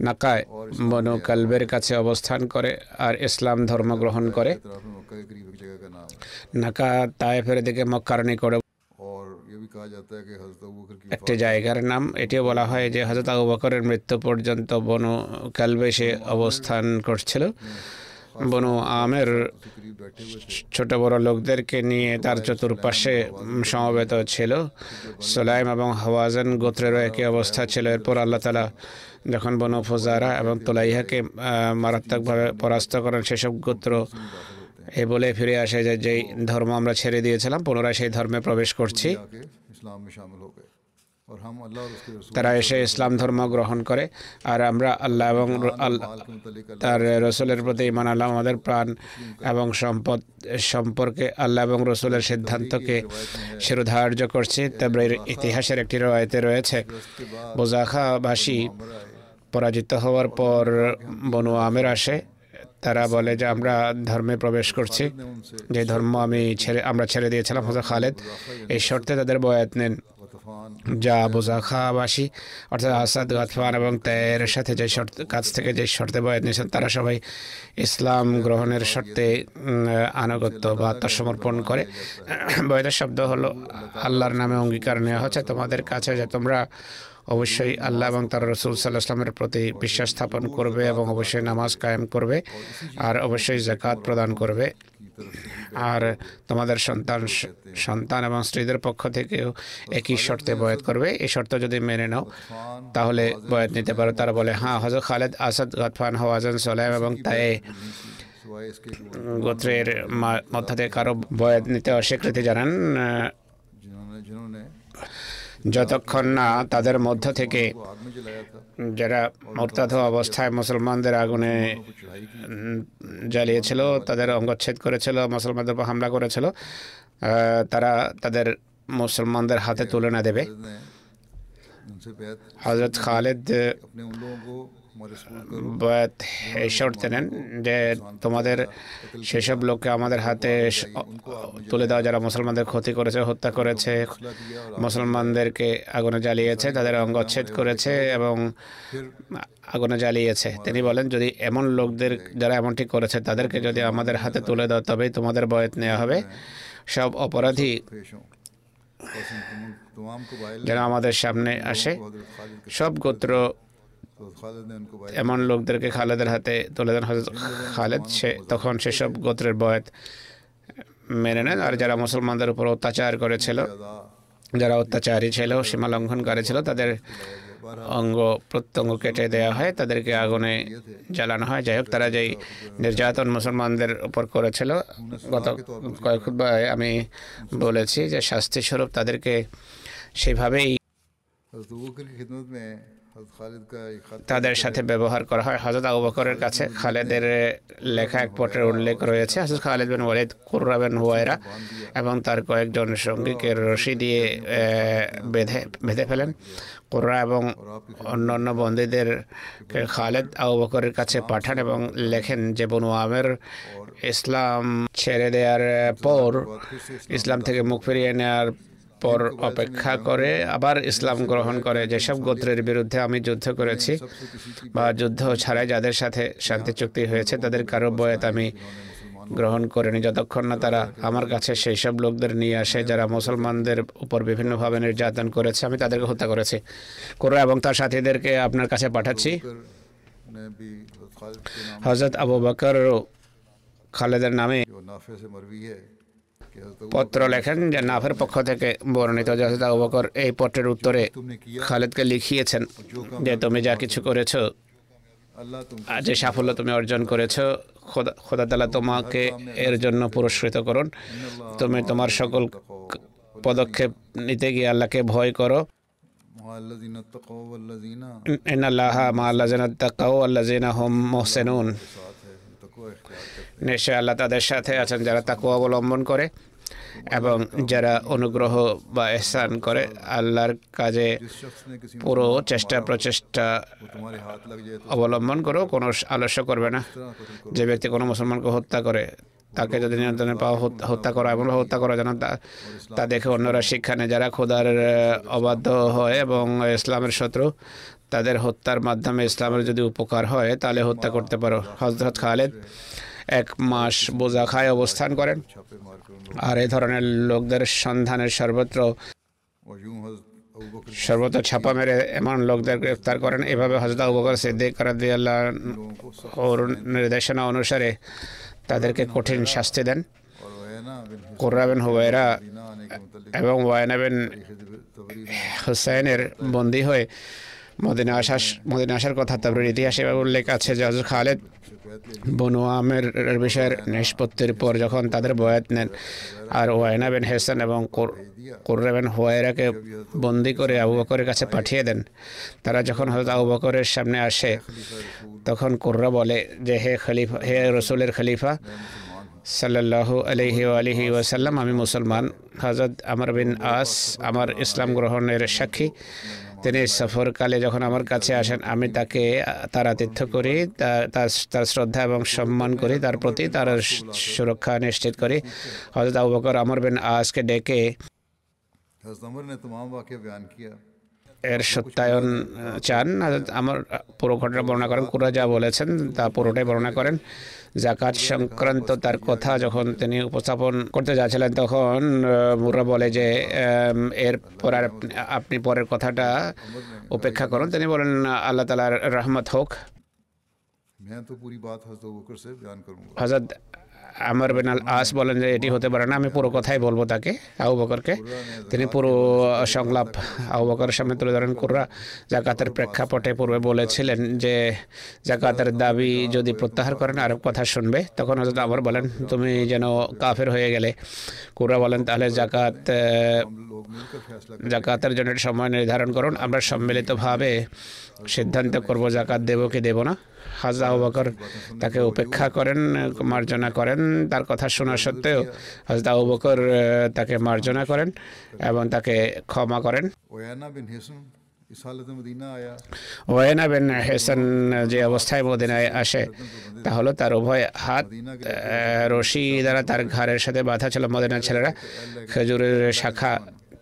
নাকায় বনু কালবের কাছে অবস্থান করে আর ইসলাম ধর্ম গ্রহণ করে। নাকা তায়েফের দিকে মক্কার নিকটে। একটি জায়গার নাম এটিও বলা হয় যে হজরত আবু বকরের মৃত্যু পর্যন্ত বনু কালবে সে অবস্থান করছিল। বনু আমের ছোট বড় লোকদেরকে নিয়ে তার চতুর্পাশে সমবেত ছিল। সোলাইম এবং হওয়াজেন গোত্রেরও একই অবস্থা ছিল। এরপর আল্লাহ তালা যখন বনু ফজারা এবং তোলাইহাকে মারাত্মকভাবে পরাস্ত করেন, সেসব গোত্র এ বলে ফিরে আসে যে, যেই ধর্ম আমরা ছেড়ে দিয়েছিলাম, পুনরায় সেই ধর্মে প্রবেশ করছি। তারা এসে ইসলাম ধর্ম গ্রহণ করে আর আমরা আল্লাহ এবং তার রসুলের প্রতি ইমান আল্লাহ আমাদের প্রাণ এবং সম্পদ সম্পর্কে আল্লাহ এবং রসুলের সিদ্ধান্তকে শিরোধার্য করছি। তাবরের ইতিহাসের একটি রয়েতে রয়েছে বোজাখাবাসী পরাজিত হওয়ার পর বনু আমের আসে তারা বলে যে আমরা ধর্মে প্রবেশ করছি যে ধর্ম আমি ছেড়ে আমরা ছেড়ে দিয়েছিলাম হজর খালেদ। এই শর্তে তাদের বয়াত নেন। যা বোঝা জাখাবাসী অর্থাৎ আসাদ গাতফান এবং ত্যায়ের সাথে যে শর্ত, কাছ থেকে যে শর্তে বয়াত নিয়েছেন, তারা সবাই ইসলাম গ্রহণের শর্তে আনুগত্য বা আত্মসমর্পণ করে। বয়াতের শব্দ হলো, আল্লাহর নামে অঙ্গীকার নেওয়া হচ্ছে, তোমাদের কাছে যে তোমরা অবশ্যই আল্লাহ এবং তার রসুল সাল্লাহ আসলামের প্রতি বিশ্বাস স্থাপন করবে এবং অবশ্যই নামাজ কায়েম করবে, আর অবশ্যই জাকাত প্রদান করবে। আর তোমাদের সন্তান সন্তান এবং স্ত্রীদের পক্ষ থেকেও একই শর্তে বয়াত করবে। এই শর্ত যদি মেনে নাও, তাহলে বয়াত নিতে পারো। তারা বলে হ্যাঁ হজর খালেদ আসাদ গতফান হওয়াজান সোলাইম এবং তাই গোত্রের মধ্য থেকে কারও বয়াত নিতে অস্বীকৃতি জানান। যতক্ষণ না তাদের মধ্য থেকে যারা মর্তাধ অবস্থায় মুসলমানদের আগুনে জ্বালিয়েছিল, তাদের অঙ্গচ্ছেদ করেছিল, মুসলমানদের উপর হামলা করেছিল তারা তাদের মুসলমানদের হাতে তুলে না দেবে। হজরত খালেদ বাট ঈশ্বর যে তোমাদের সেসব লোককে আমাদের হাতে তুলে দেওয়া যারা মুসলমানদের ক্ষতি করেছে হত্যা করেছে মুসলমানদেরকে আগুনে জ্বালিয়েছে তাদের অঙ্গচ্ছেদ করেছে এবং আগুনে জ্বালিয়েছে। তিনি বলেন যদি এমন লোকদের যারা এমনটি করেছে তাদেরকে যদি আমাদের হাতে তুলে দাও তবেই তোমাদের বয়স নেওয়া হবে। সব অপরাধী যেন আমাদের সামনে আসে। সব গোত্র এমন লোকদেরকে খালেদের হাতে তুলে দেন খালেদ, সে তখন সেসব গোত্রের বয়ত মেনে নেন। আর যারা মুসলমানদের উপর অত্যাচার করেছিল, যারা অত্যাচারী ছিল সীমা লঙ্ঘনকারী ছিল তাদের অঙ্গ প্রত্যঙ্গ কেটে দেওয়া হয়, তাদেরকে আগুনে জ্বালানো হয়। যাই হোক, তারা যেই নির্যাতন মুসলমানদের উপর করেছিল, গত কয়েক আমি বলেছি যে শাস্তিস্বরূপ তাদেরকে সেভাবেই তাদের সাথে ব্যবহার করা হয়। হজরত আবু বকরের কাছে খালেদের লেখা এক পটের উল্লেখ রয়েছে হজরত খালেদ বিন ওয়ালিদ, কুর্রা বিন হুয়াইরা এবং তার কয়েকজন সঙ্গীকে রশি দিয়ে বেঁধে বেঁধে ফেলেন। কুর্রা এবং অন্যান্য বন্দীদের খালেদ আবু বকরের কাছে পাঠান এবং লেখেন যে বনু আমের ইসলাম ছেড়ে দেওয়ার পর ইসলাম থেকে মুখ ফিরিয়ে নেওয়ার পর অপেক্ষা করে আবার ইসলাম গ্রহণ করে। যেসব গোত্রের বিরুদ্ধে আমি যুদ্ধ করেছি বা যুদ্ধ ছাড়াই যাদের সাথে শান্তি চুক্তি হয়েছে, তাদের কারও বয়াত আমি গ্রহণ করিনি। যতক্ষণ না তারা আমার কাছে সেই সব লোকদের নিয়ে আসে, যারা মুসলমানদের উপর বিভিন্নভাবে নির্যাতন করেছে, আমি তাদেরকে হত্যা করেছি। করো এবং তার সাথীদেরকে আপনার কাছে পাঠাচ্ছি। হজরত আবু বকর খালেদের নামে পত্র লেখেন যে নাফের পক্ষ থেকে বর্ণিত জাসদ এই পত্রের উত্তরে খালেদকে লিখিয়েছেন যে তুমি যা কিছু করেছ যে সাফল্য তুমি অর্জন করেছ, খোদা খোদা তালা তোমাকে এর জন্য পুরস্কৃত করুন। তুমি তোমার সকল পদক্ষেপ নিতে গিয়ে আল্লাহকে ভয় করো। আল্লাহ মা আল্লাহ তাকাও আল্লাহ হোম মোহসেনুন। নেশা আল্লাহ তাদের সাথে আছেন যারা তাকে অবলম্বন করে এবং যারা অনুগ্রহ বা এহসান করে আল্লাহর কাজে পুরো চেষ্টা, প্রচেষ্টা অবলম্বন করো, কোনো আলস্য করবে না। যে ব্যক্তি কোনো মুসলমানকে হত্যা করে, তাকে যদি নিয়ন্ত্রণে পাওয়া হত্যা করা এমন হত্যা করা যেন তা দেখে অন্যরা শিক্ষা নেয়। যারা খোদার অবাধ্য হয় এবং ইসলামের শত্রু তাদের হত্যার মাধ্যমে ইসলামের যদি উপকার হয়, তাহলে হত্যা করতে পারো। হজরত খালেদ এক মাস বোঝা খায় অবস্থান করেন। আর এ ধরনের লোকদের সন্ধানের সর্বত্র সর্বত্র ছাপা মেরে এমন লোকদের গ্রেফতার করেন। এভাবে হজরত উপকার সিদ্দিক রাদিয়াল্লাহ ওর নির্দেশনা অনুসারে তাদেরকে কঠিন শাস্তি দেন। কোরআবেন হুবাইরা এবং ওয়ায়নাবেন হুসাইনের বন্দী হয়ে মদিনা আসার মদিনা আসার কথা, তারপরে ইতিহাসে উল্লেখ আছে যে হজর খালেদ বনু আমের বিষয়ের নিষ্পত্তির পর যখন তাদের বয়াত নেন, আর ওয়াইনা বেন হেসান এবং কুর্রা বেন হোয়াইরাকে বন্দি করে আবু বকরের কাছে পাঠিয়ে দেন। তারা যখন হজরত আবু বকরের সামনে আসে, তখন কুর্রা বলে যে, হে খলিফা, হে রসুলের খলিফা, সাল্লাল্লাহু আলহি আলহি ওয়াসাল্লাম, আমি মুসলমান। হজরত আমার বিন আস, আমার ইসলাম গ্রহণের সাক্ষী। তিনি সফরকালে যখন আমার কাছে আসেন, আমি তাকে তার আতিথ্য করি তার শ্রদ্ধা এবং সম্মান করি, তার প্রতি তার সুরক্ষা নিশ্চিত করি। হজরত আবু বকর, আমর বিন আজকে ডেকে এর সত্যায়ন চান। আমার পুরো ঘটনা বর্ণনা করেন। কুরা যা বলেছেন তা পুরোটাই বর্ণনা করেন। জাকাত সংক্রান্ত তার কথা যখন তিনি উপস্থাপন করতে যাচ্ছিলেন তখন মুরা বলে যে এরপর আর আপনি পরের কথাটা উপেক্ষা করুন। তিনি বলেন আল্লাহ তালার রহমত হোক। হজরত আমার বেনাল আস বলেন যে এটি হতে পারে না, আমি পুরো কথাই বলব তাকে আউ বকরকে। তিনি পুরো সংলাপ আউ বকরের সামনে তুলে ধরেন। কুররা জাকাতের প্রেক্ষাপটে পূর্বে বলেছিলেন যে জাকাতের দাবি যদি প্রত্যাহার করেন আর কথা শুনবে। তখন হজরত আবার বলেন, তুমি যেন কাফের হয়ে গেলে। কুররা বলেন, তাহলে জাকাত জাকাতের জন্য সময় নির্ধারণ করুন। আমরা সম্মিলিতভাবে সিদ্ধান্ত করব, জাকাত দেব কি দেব না। হাজা আবাকর তাকে উপেক্ষা করেন মার্জনা করেন তার কথা শোনা সত্ত্বেও হাজদা ওবকর তাকে মার্জনা করেন এবং তাকে ক্ষমা করেন। ওয়েনা বিন হেসান যে অবস্থায় মদিনায় আসে তাহলে তার উভয় হাত রশি দ্বারা তার ঘাড়ের সাথে বাঁধা ছিল মদিনার ছেলেরা। খেজুরের শাখা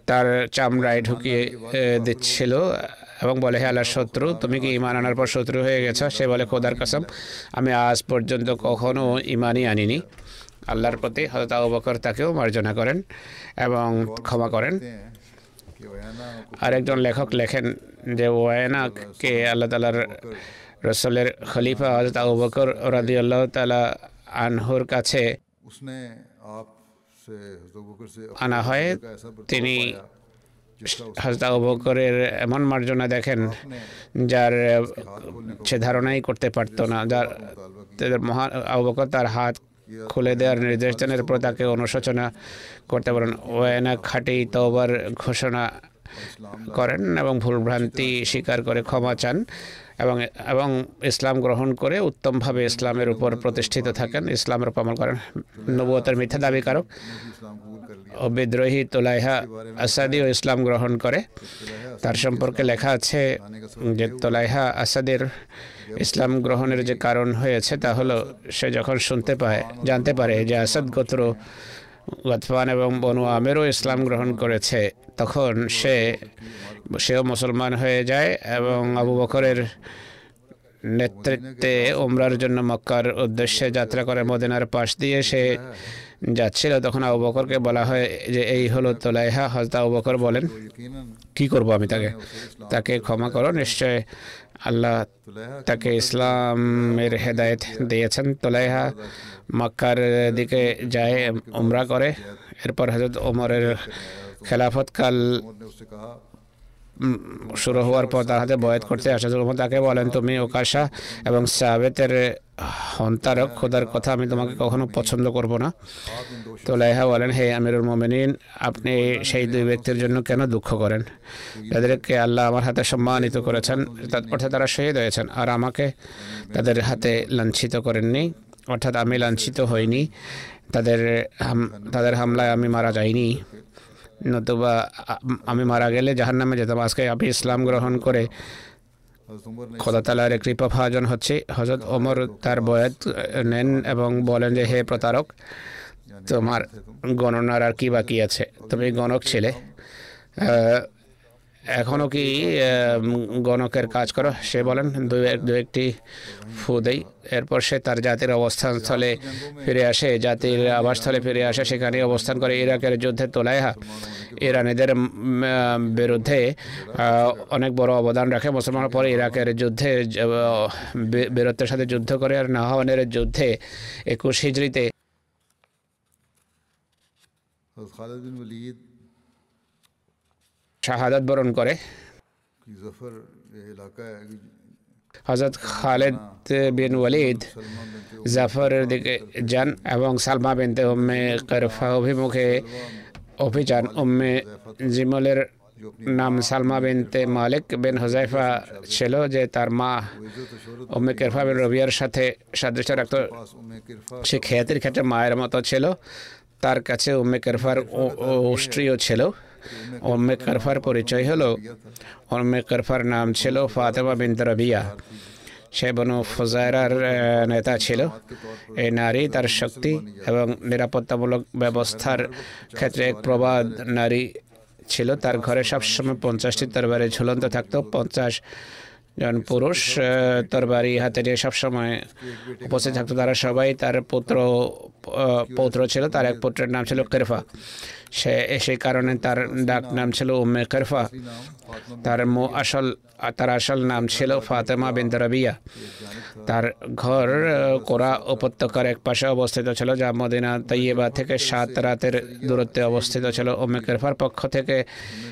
তার চামড়ায় ঢুকিয়ে দিচ্ছিল এবং বলে হে আল্লাহর শত্রু তুমি কি ইমান আনার পর শত্রু হয়ে গেছো? সে বলে খোদার কসম আমি আজ পর্যন্ত কখনো ইমানই আনিনি। আল্লাহর প্রতি হজরত আবু বকর তাকেও মার্জনা করেন এবং ক্ষমা করেন। আরেকজন লেখক লেখেন যে ওয়ায়নাকে আল্লাহ তালার রসলের খলিফা হজরত আবু বকর রাদি আল্লাহ তালা আনহুর কাছে আনা হয়। তিনি হাজদা আবু এমন মার্জনা দেখেন, যার সে ধারণাই করতে পারতো না। যার মহান আবু তার হাত খুলে দেওয়ার নির্দেশ দেন, এরপর তাকে অনুশোচনা করতে পারেন ওয়েনা খাটি তোবার ঘোষণা করেন এবং ভুলভ্রান্তি স্বীকার করে ক্ষমা চান এবং এবং ইসলাম গ্রহণ করে উত্তমভাবে ইসলামের উপর প্রতিষ্ঠিত থাকেন। ইসলামের উপর করেন। নবতার মিথ্যা দাবিকারক। ও বিদ্রোহী তোলাইহা আসাদিও ইসলাম গ্রহণ করে। তার সম্পর্কে লেখা আছে যে তোলাইহা আসাদের ইসলাম গ্রহণের যে কারণ হয়েছে তা হলো সে যখন শুনতে পায়, জানতে পারে যে আসাদ গোত্র গতফান এবং বনু আমেরও ইসলাম গ্রহণ করেছে, তখন সে, সেও মুসলমান হয়ে যায় এবং আবু বকরের নেতৃত্বে ওমরার জন্য মক্কার উদ্দেশ্যে যাত্রা করে মদিনার পাশ দিয়ে সে যাচ্ছিল তখন আবু বকরকে বলা হয় যে, এই হলো তোলাইহা। হজরত আবু বকর বলেন, কি করব আমি তাকে? তাকে ক্ষমা করো, নিশ্চয় আল্লাহ তাকে ইসলামের হেদায়েত দিয়েছেন। তোলাইহা মক্কার দিকে যায়, উমরা করে। এরপর হজরত ওমরের খেলাফতকাল শুরু হওয়ার পর তার হাতে বয়াত করতে আসা যখন তাকে বলেন, তুমি ওকাশা এবং সাবেতের হন্তারক, খোদার কথা আমি তোমাকে কখনো পছন্দ করব না। তো লাইহা বলেন, হে আমিরুল মোমেনিন, আপনি সেই দুই ব্যক্তির জন্য কেন দুঃখ করেন? যাদেরকে আল্লাহ আমার হাতে সম্মানিত করেছেন অর্থাৎ তারা শহীদ হয়েছেন। আর আমাকে তাদের হাতে লাঞ্ছিত করেননি, অর্থাৎ আমি লাঞ্ছিত হইনি। তাদের তাদের হামলায় আমি মারা যাইনি। নতুবা আমি মারা গেলে যাহার নামে যেতাম। আজকে আমি ইসলাম গ্রহণ করে খোদা তালার কৃপা ভাজন হচ্ছে। হজরত ওমর তার বয়াত নেন এবং বলেন যে, হে প্রতারক, তোমার গণনার আর কি বাকি আছে? তুমি গণক ছিলে। এখনও কি গণকের কাজ করো? সে বলেন, দু একটি ফু দেই। এরপর সে তার জাতির অবস্থানস্থলে ফিরে আসে। জাতির আবাসস্থলে ফিরে আসে সেখানে অবস্থান করে ইরাকের যুদ্ধে তোলাইহা। ইরানিদের বিরুদ্ধে অনেক বড় অবদান রাখে। মুসলমান পরে ইরাকের যুদ্ধে বীরত্বের সাথে যুদ্ধ করে আর নাহওয়ানের যুদ্ধে একুশ হিজড়িতে খালিদ বিন ওলিদ শাহাদাত বরণ করে। হজরত খালেদ বিন ওয়ালিদ জাফরের দিকে যান এবং সালমা বিনতে উম্মে কারফা অভিমুখে অভিযান। উম্মে জিমলের নাম সালমা বিনতে মালিক বিন হুজাইফা ছিল যে তার মা উম্মে কেরফা বিন রবিয়ার সাথে সাদৃশ্য রাখত সে খেয়াতির ক্ষেত্রে মায়ের মতো ছিল তার কাছে উম্মে কেরফার উষ্ট্রিও ছিল। উম্মে কারফার পরিচয় হলো। উম্মে কারফার নাম ছিল ফাতেমা বিনত রবিয়া। সে বনু ফুজায়রার নেতা ছিল। এই নারী তার শক্তি এবং নিরাপত্তামূলক ব্যবস্থার ক্ষেত্রে এক প্রবাদ নারী ছিল। তার ঘরে সবসময় পঞ্চাশটি তরবারি, ঝুলন্ত থাকতো, পঞ্চাশ জন পুরুষ তরবারি হাতে নিয়ে সবসময় উপস্থিত থাকতো। তারা সবাই তার পুত্র পৌত্র ছিল তার এক পুত্রের নাম ছিল কেরফা। সে সেই কারণে তার ডাক নাম ছিল উম্মে কেরফা। তার মু- আসল, তার আসল নাম ছিল ফাতেমা বিন রবিয়া। তার ঘর কোরা উপত্যকার এক পাশে অবস্থিত ছিল, যা মদিনা তৈয়বা থেকে সাত রাতের দূরত্বে অবস্থিত ছিল। উম্মে কেরফার পক্ষ থেকে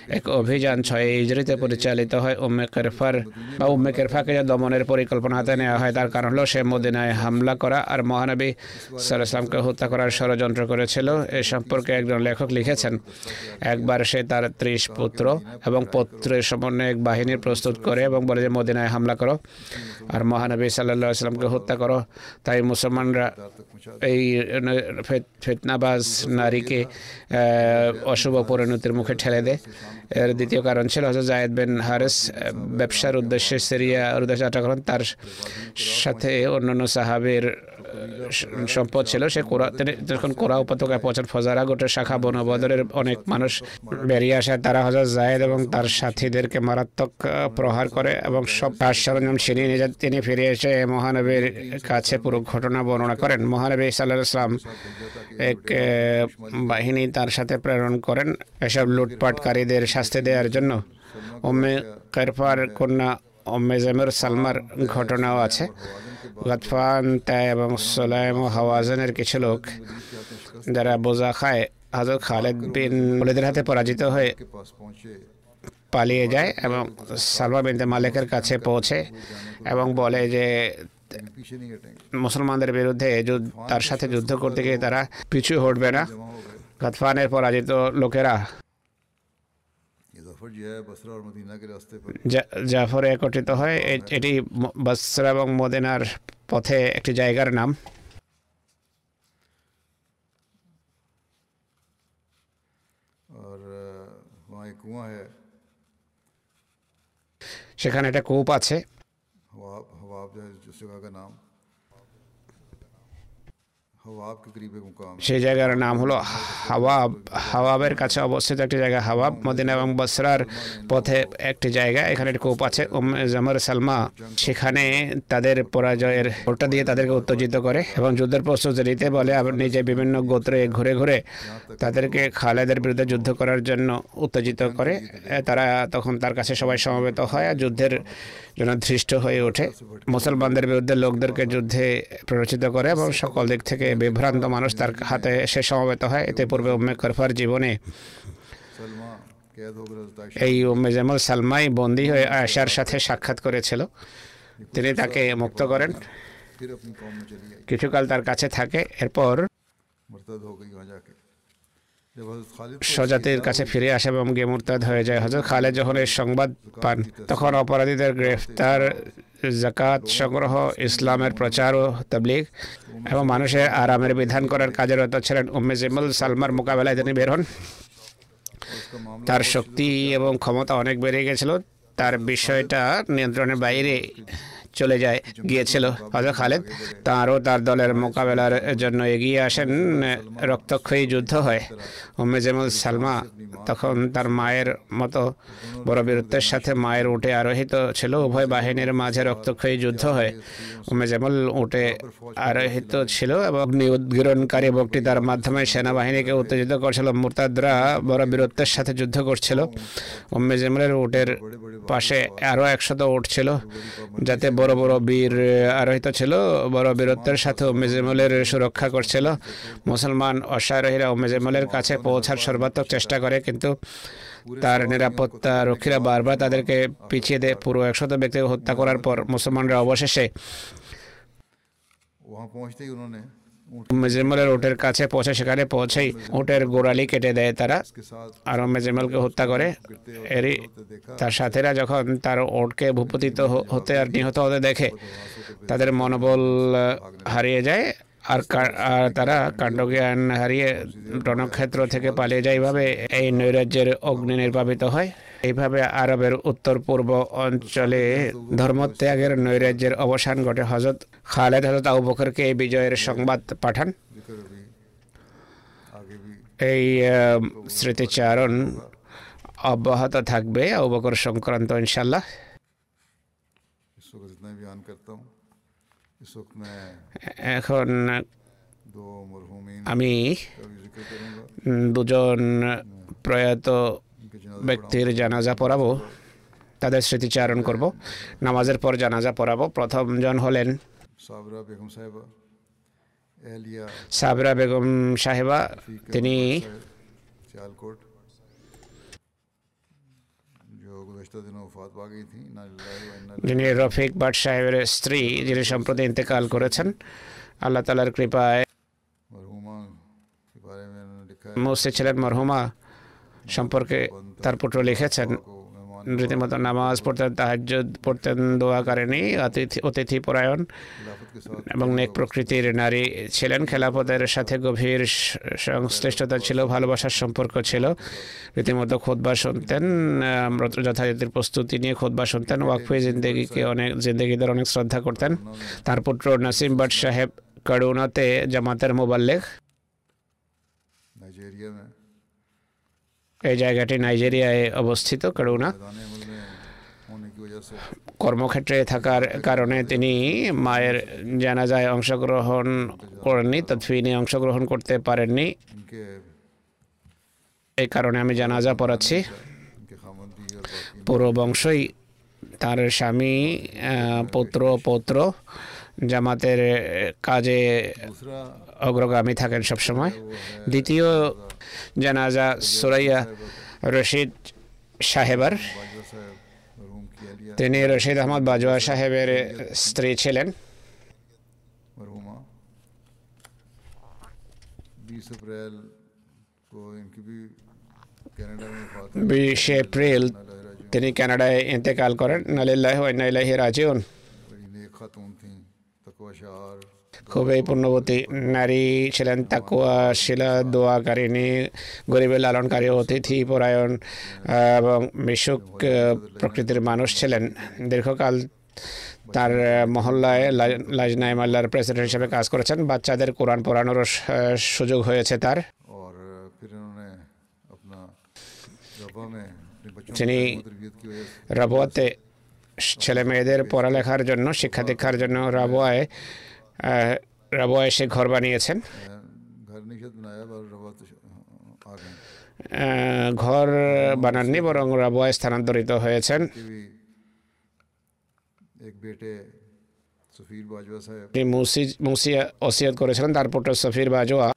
এক অভিযান ছয় ইজরিতে পরিচালিত হয়। উম্মে কেরফার বা উম্মে কেরফাকে যে দমনের পরিকল্পনা হাতে নেওয়া হয়, তার কারণ হলো সে মদিনায় হামলা করা। আর মহানবী সাল্লামকে হত্যা করার ষড়যন্ত্র করেছিল। এ সম্পর্কে একজন লেখক লিখেছেন, একবার সে তার ত্রিশ পুত্র এবং পুত্রের সমন্বয়ে এক বাহিনী প্রস্তুত করে এবং বলে যে, মদিনায় হামলা করো আর মহানবী সাল্লাহ আসলামকে হত্যা করো। তাই মুসলমানরা এই ফিত- ফিতনাবাজ নারীকে অশুভ পরিণতির মুখে ঠেলে দেয়। এর দ্বিতীয় কারণ ছিল হজরত জায়েদ বিন হারেস ব্যবসার উদ্দেশ্যে সিরিয়ার উদ্দেশ্যে যাত্রা করেন তার সাথে অন্যান্য সাহাবের সম্পদ ছিল, সে কোরা যখন কোরা উপত্যকায় পৌঁছান, ফজারা গোটের শাখা বনবদরের অনেক মানুষ বেরিয়ে আসে। তারা হজরত জায়েদ এবং তার সাথীদেরকে মারাত্মক প্রহার করে এবং সব কাজ সরঞ্জাম ছিনিয়ে নিয়ে যায়। তিনি ফিরে এসে মহানবীর কাছে পুরো ঘটনা বর্ণনা করেন। মহানবী সাল্লাহ ইসলাম এক বাহিনী তার সাথে প্রেরণ করেন এসব লুটপাটকারীদের শাস্তি দেওয়ার জন্য। ওমে কেরফার কন্যা ওম্মে জামির সালমার ঘটনাও আছে। গতফান তাই এবং সোলাইম ও হাওয়াজানের কিছু লোক যারা বোঝা খায় হাজর খালেদ বিন মলিদের হাতে পরাজিত হয়ে পালিয়ে যায় এবং সালমা বিনতে মালিকের কাছে পৌঁছে এবং বলে যে, মুসলমানদের বিরুদ্ধে তার সাথে যুদ্ধ করতে গিয়ে তারা পিছু হটবে না। গতফানের পরাজিত লোকেরা জাফরে একত্রিত হয় এটি বসরা এবং মদিনার পথে একটি জায়গার নাম সেখানে একটা কূপ আছে নাম সেই জায়গার নাম হলো হাওয়াব। হাওয়াবের কাছে অবস্থিত একটি জায়গা হাওয়াব। মদিনা এবং বসরার পথে একটি জায়গা। এখানে একটি কূপ আছে জামর সালমা। সেখানে তাদের পরাজয়ের ওটা দিয়ে তাদেরকে উত্তেজিত করে এবং যুদ্ধের প্রস্তুতি নিতে বলে নিজে বিভিন্ন গোত্রে ঘুরে ঘুরে তাদেরকে খালেদের বিরুদ্ধে যুদ্ধ করার জন্য উত্তেজিত করে। তারা তখন তার কাছে সবাই সমবেত হয় আর যুদ্ধের জন্য ধৃষ্ট হয়ে ওঠে। মুসলমানদের বিরুদ্ধে লোকদেরকে যুদ্ধে প্ররোচিত করে এবং সকল দিক থেকে বিভ্রান্ত মানুষ তার হাতে এসে সমবেত হয়। এতে পূর্বে উম্মে খরফার জীবনে এই উম্মে জামাল সালমাই বন্দি হয়ে আয়সার সাথে সাক্ষাৎ করেছিল। তিনি তাকে মুক্ত করেন। কিছুকাল তার কাছে থাকে। এরপর স্বজাতির কাছে ফিরে আসে এবং হয়ে যায়। হজরত খালেদ যখন এর সংবাদ পান, তখন অপরাধীদের গ্রেফতার জাকাত সংগ্রহ, ইসলামের প্রচার ও তাবলিগ এবং মানুষের আরামের বিধান করার কাজে রত ছিলেন উম্মে সালমার মোকাবেলায় তিনি বের হন। তার শক্তি এবং ক্ষমতা অনেক বেড়ে গেছিল। তার বিষয়টা নিয়ন্ত্রণের বাইরে চলে যায় গিয়েছিল হজরত খালেদ। তাঁরও তার দলের মোকাবেলার জন্য এগিয়ে আসেন রক্তক্ষয়ী যুদ্ধ হয়। উম্মে জামুল সালমা তখন তার মায়ের মতো বড় বীরত্বের সাথে মায়ের উঠে আরোহিত ছিল উভয় বাহিনীর মাঝে রক্তক্ষয়ী যুদ্ধ হয়। উম্মে জামুল উঠে আরোহিত ছিল এবং অগ্নি উদ্গীরণকারী বক্তৃতার মাধ্যমে সেনাবাহিনীকে উত্তেজিত করছিল। মুরতাদরা বড় বীরত্বের সাথে যুদ্ধ করছিল। উম্মে জামুলের উটের পাশে আরও একশত উট ছিল যাতে বড় বড় বীর আরোহিত ছিল, বড় বীরত্বের সাথে ওমেজেমলের সুরক্ষা করছিল। মুসলমান অশ্বারোহীরা ওমেজেমলের জামুলের কাছে পৌঁছার সর্বাত্মক চেষ্টা করে, কিন্তু তার নিরাপত্তা রক্ষীরা বারবার তাদেরকে পিছিয়ে দেয় পুরো একশত ব্যক্তিকে হত্যা করার পর মুসলমানরা অবশেষে মেজেমলের ওটের কাছে পৌঁছে, সেখানে পৌঁছেই ওটের গোড়ালি কেটে দেয় তারা। আর মেজেমলকে হত্যা করে। এরই তার সাথেরা যখন তার ওটকে ভূপতিত হতে আর নিহত হতে দেখে, তাদের মনোবল হারিয়ে যায়। আর তারা কাণ্ডজ্ঞান হারিয়ে রণক্ষেত্র থেকে পালিয়ে যায়। এইভাবে এই নৈরাজ্যের অগ্নি নির্বাপিত হয়। এইভাবে আরবের উত্তর পূর্ব অঞ্চলে ধর্মত্যাগের নৈরাজ্যের অবসান ঘটে। হজরত খালেদ হজরত আবু বকরকে এই বিজয়ের সংবাদ পাঠান। এই স্মৃতিচারণ অব্যাহত থাকবে আবু বকর সংক্রান্ত ইনশাল্লাহ এখন আমি দুজন প্রয়াত ব্যক্তির জানাজা পড়াবো তাদের স্মৃতিচারণ করব। নামাজের পর জানাজা পড়াবো। প্রথম জন হলেন সাবরা বেগম সাহেবা তিনি যিনি রফিক বাট সাহেবের স্ত্রী যিনি সম্প্রতি ইন্তেকাল করেছেন আল্লাহ তালার কৃপায় মুসে ছিলেন মরহুমা। সম্পর্কে তার পুত্র লিখেছেন, রীতিমতো নামাজ পড়তেন তাহাজ পড়তেন দোয়া করেনি, অতিথি অতিথি পরায়ণ এবং নেক প্রকৃতির নারী ছিলেন। খেলাফতের সাথে গভীর সংশ্লিষ্টতা ছিল, ভালোবাসার সম্পর্ক ছিল। রীতিমতো খোদবা শুনতেন যথাযথের প্রস্তুতি নিয়ে খোদবা শুনতেন, ওয়াকফি জিন্দগিকে অনেক জিন্দগিদের অনেক শ্রদ্ধা করতেন। তার পুত্র নাসিম ভট সাহেব করুণাতে জামাতের মোবাল্লেখ। নাইজেরিয়া এই জায়গাটি নাইজেরিয়ায় অবস্থিত করুণা কর্মক্ষেত্রে থাকার কারণে তিনি মায়ের জানাজায় অংশগ্রহণ করেননি তৎফিনে অংশগ্রহণ করতে পারেননি। এই কারণে আমি জানাজা পড়াচ্ছি। পুরো বংশই তার স্বামী পুত্র, পৌত্র জামাতের কাজে অগ্রগামী থাকেন সবসময়। দ্বিতীয় জানাজা সুরাইয়া রশিদ সাহেবার। তিনি রশিদ আহমদ বাজওয়া সাহেবের স্ত্রী ছিলেন। বিশে এপ্রিল তিনি কানাডায় ইন্তেকাল করেন। নালিল্লাহ রাজিউন। খুবই পূর্ণবতী নারী ছিলেন তাকুয়া শিলা দোয়াকারিণী গরিবের লালনকারী অতিথি পরায়ণ এবং মিশুক প্রকৃতির মানুষ ছিলেন। দীর্ঘকাল তার মহল্লায় লাজনাই মাল্লার প্রেসিডেন্ট হিসেবে কাজ করেছেন। বাচ্চাদের কোরআন পড়ানোর সুযোগ হয়েছে তার। তিনি রাবোয়াতে ছেলে মেয়েদের পড়ালেখার জন্য শিক্ষা দীক্ষার জন্য রাবোয়ায় বয়সে ঘর বানিয়েছেন। ঘর বানাননি বরং রাবয় স্থানান্তরিত হয়েছেন। মুসি মুসিয়া অসিয়াত করেছিলেন তার পুত্র সফির বাজোয়া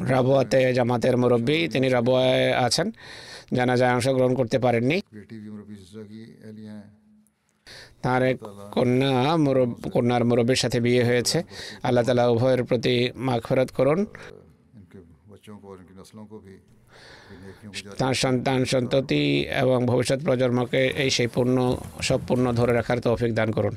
রাবোয়াতে জামাতের মুরব্বী, তিনি রাবোয়ায় আছেন। জানাজায় অংশগ্রহণ করতে পারেননি। তার এক কন্যা কন্যার মুরব্বীর সাথে বিয়ে হয়েছে। আল্লাহ তালা উভয়ের প্রতি মাখফেরত করুন। তার সন্তান সন্ততি এবং ভবিষ্যৎ প্রজন্মকে এই সেই পূর্ণ সব পূর্ণ ধরে রাখার তৌফিক দান করুন।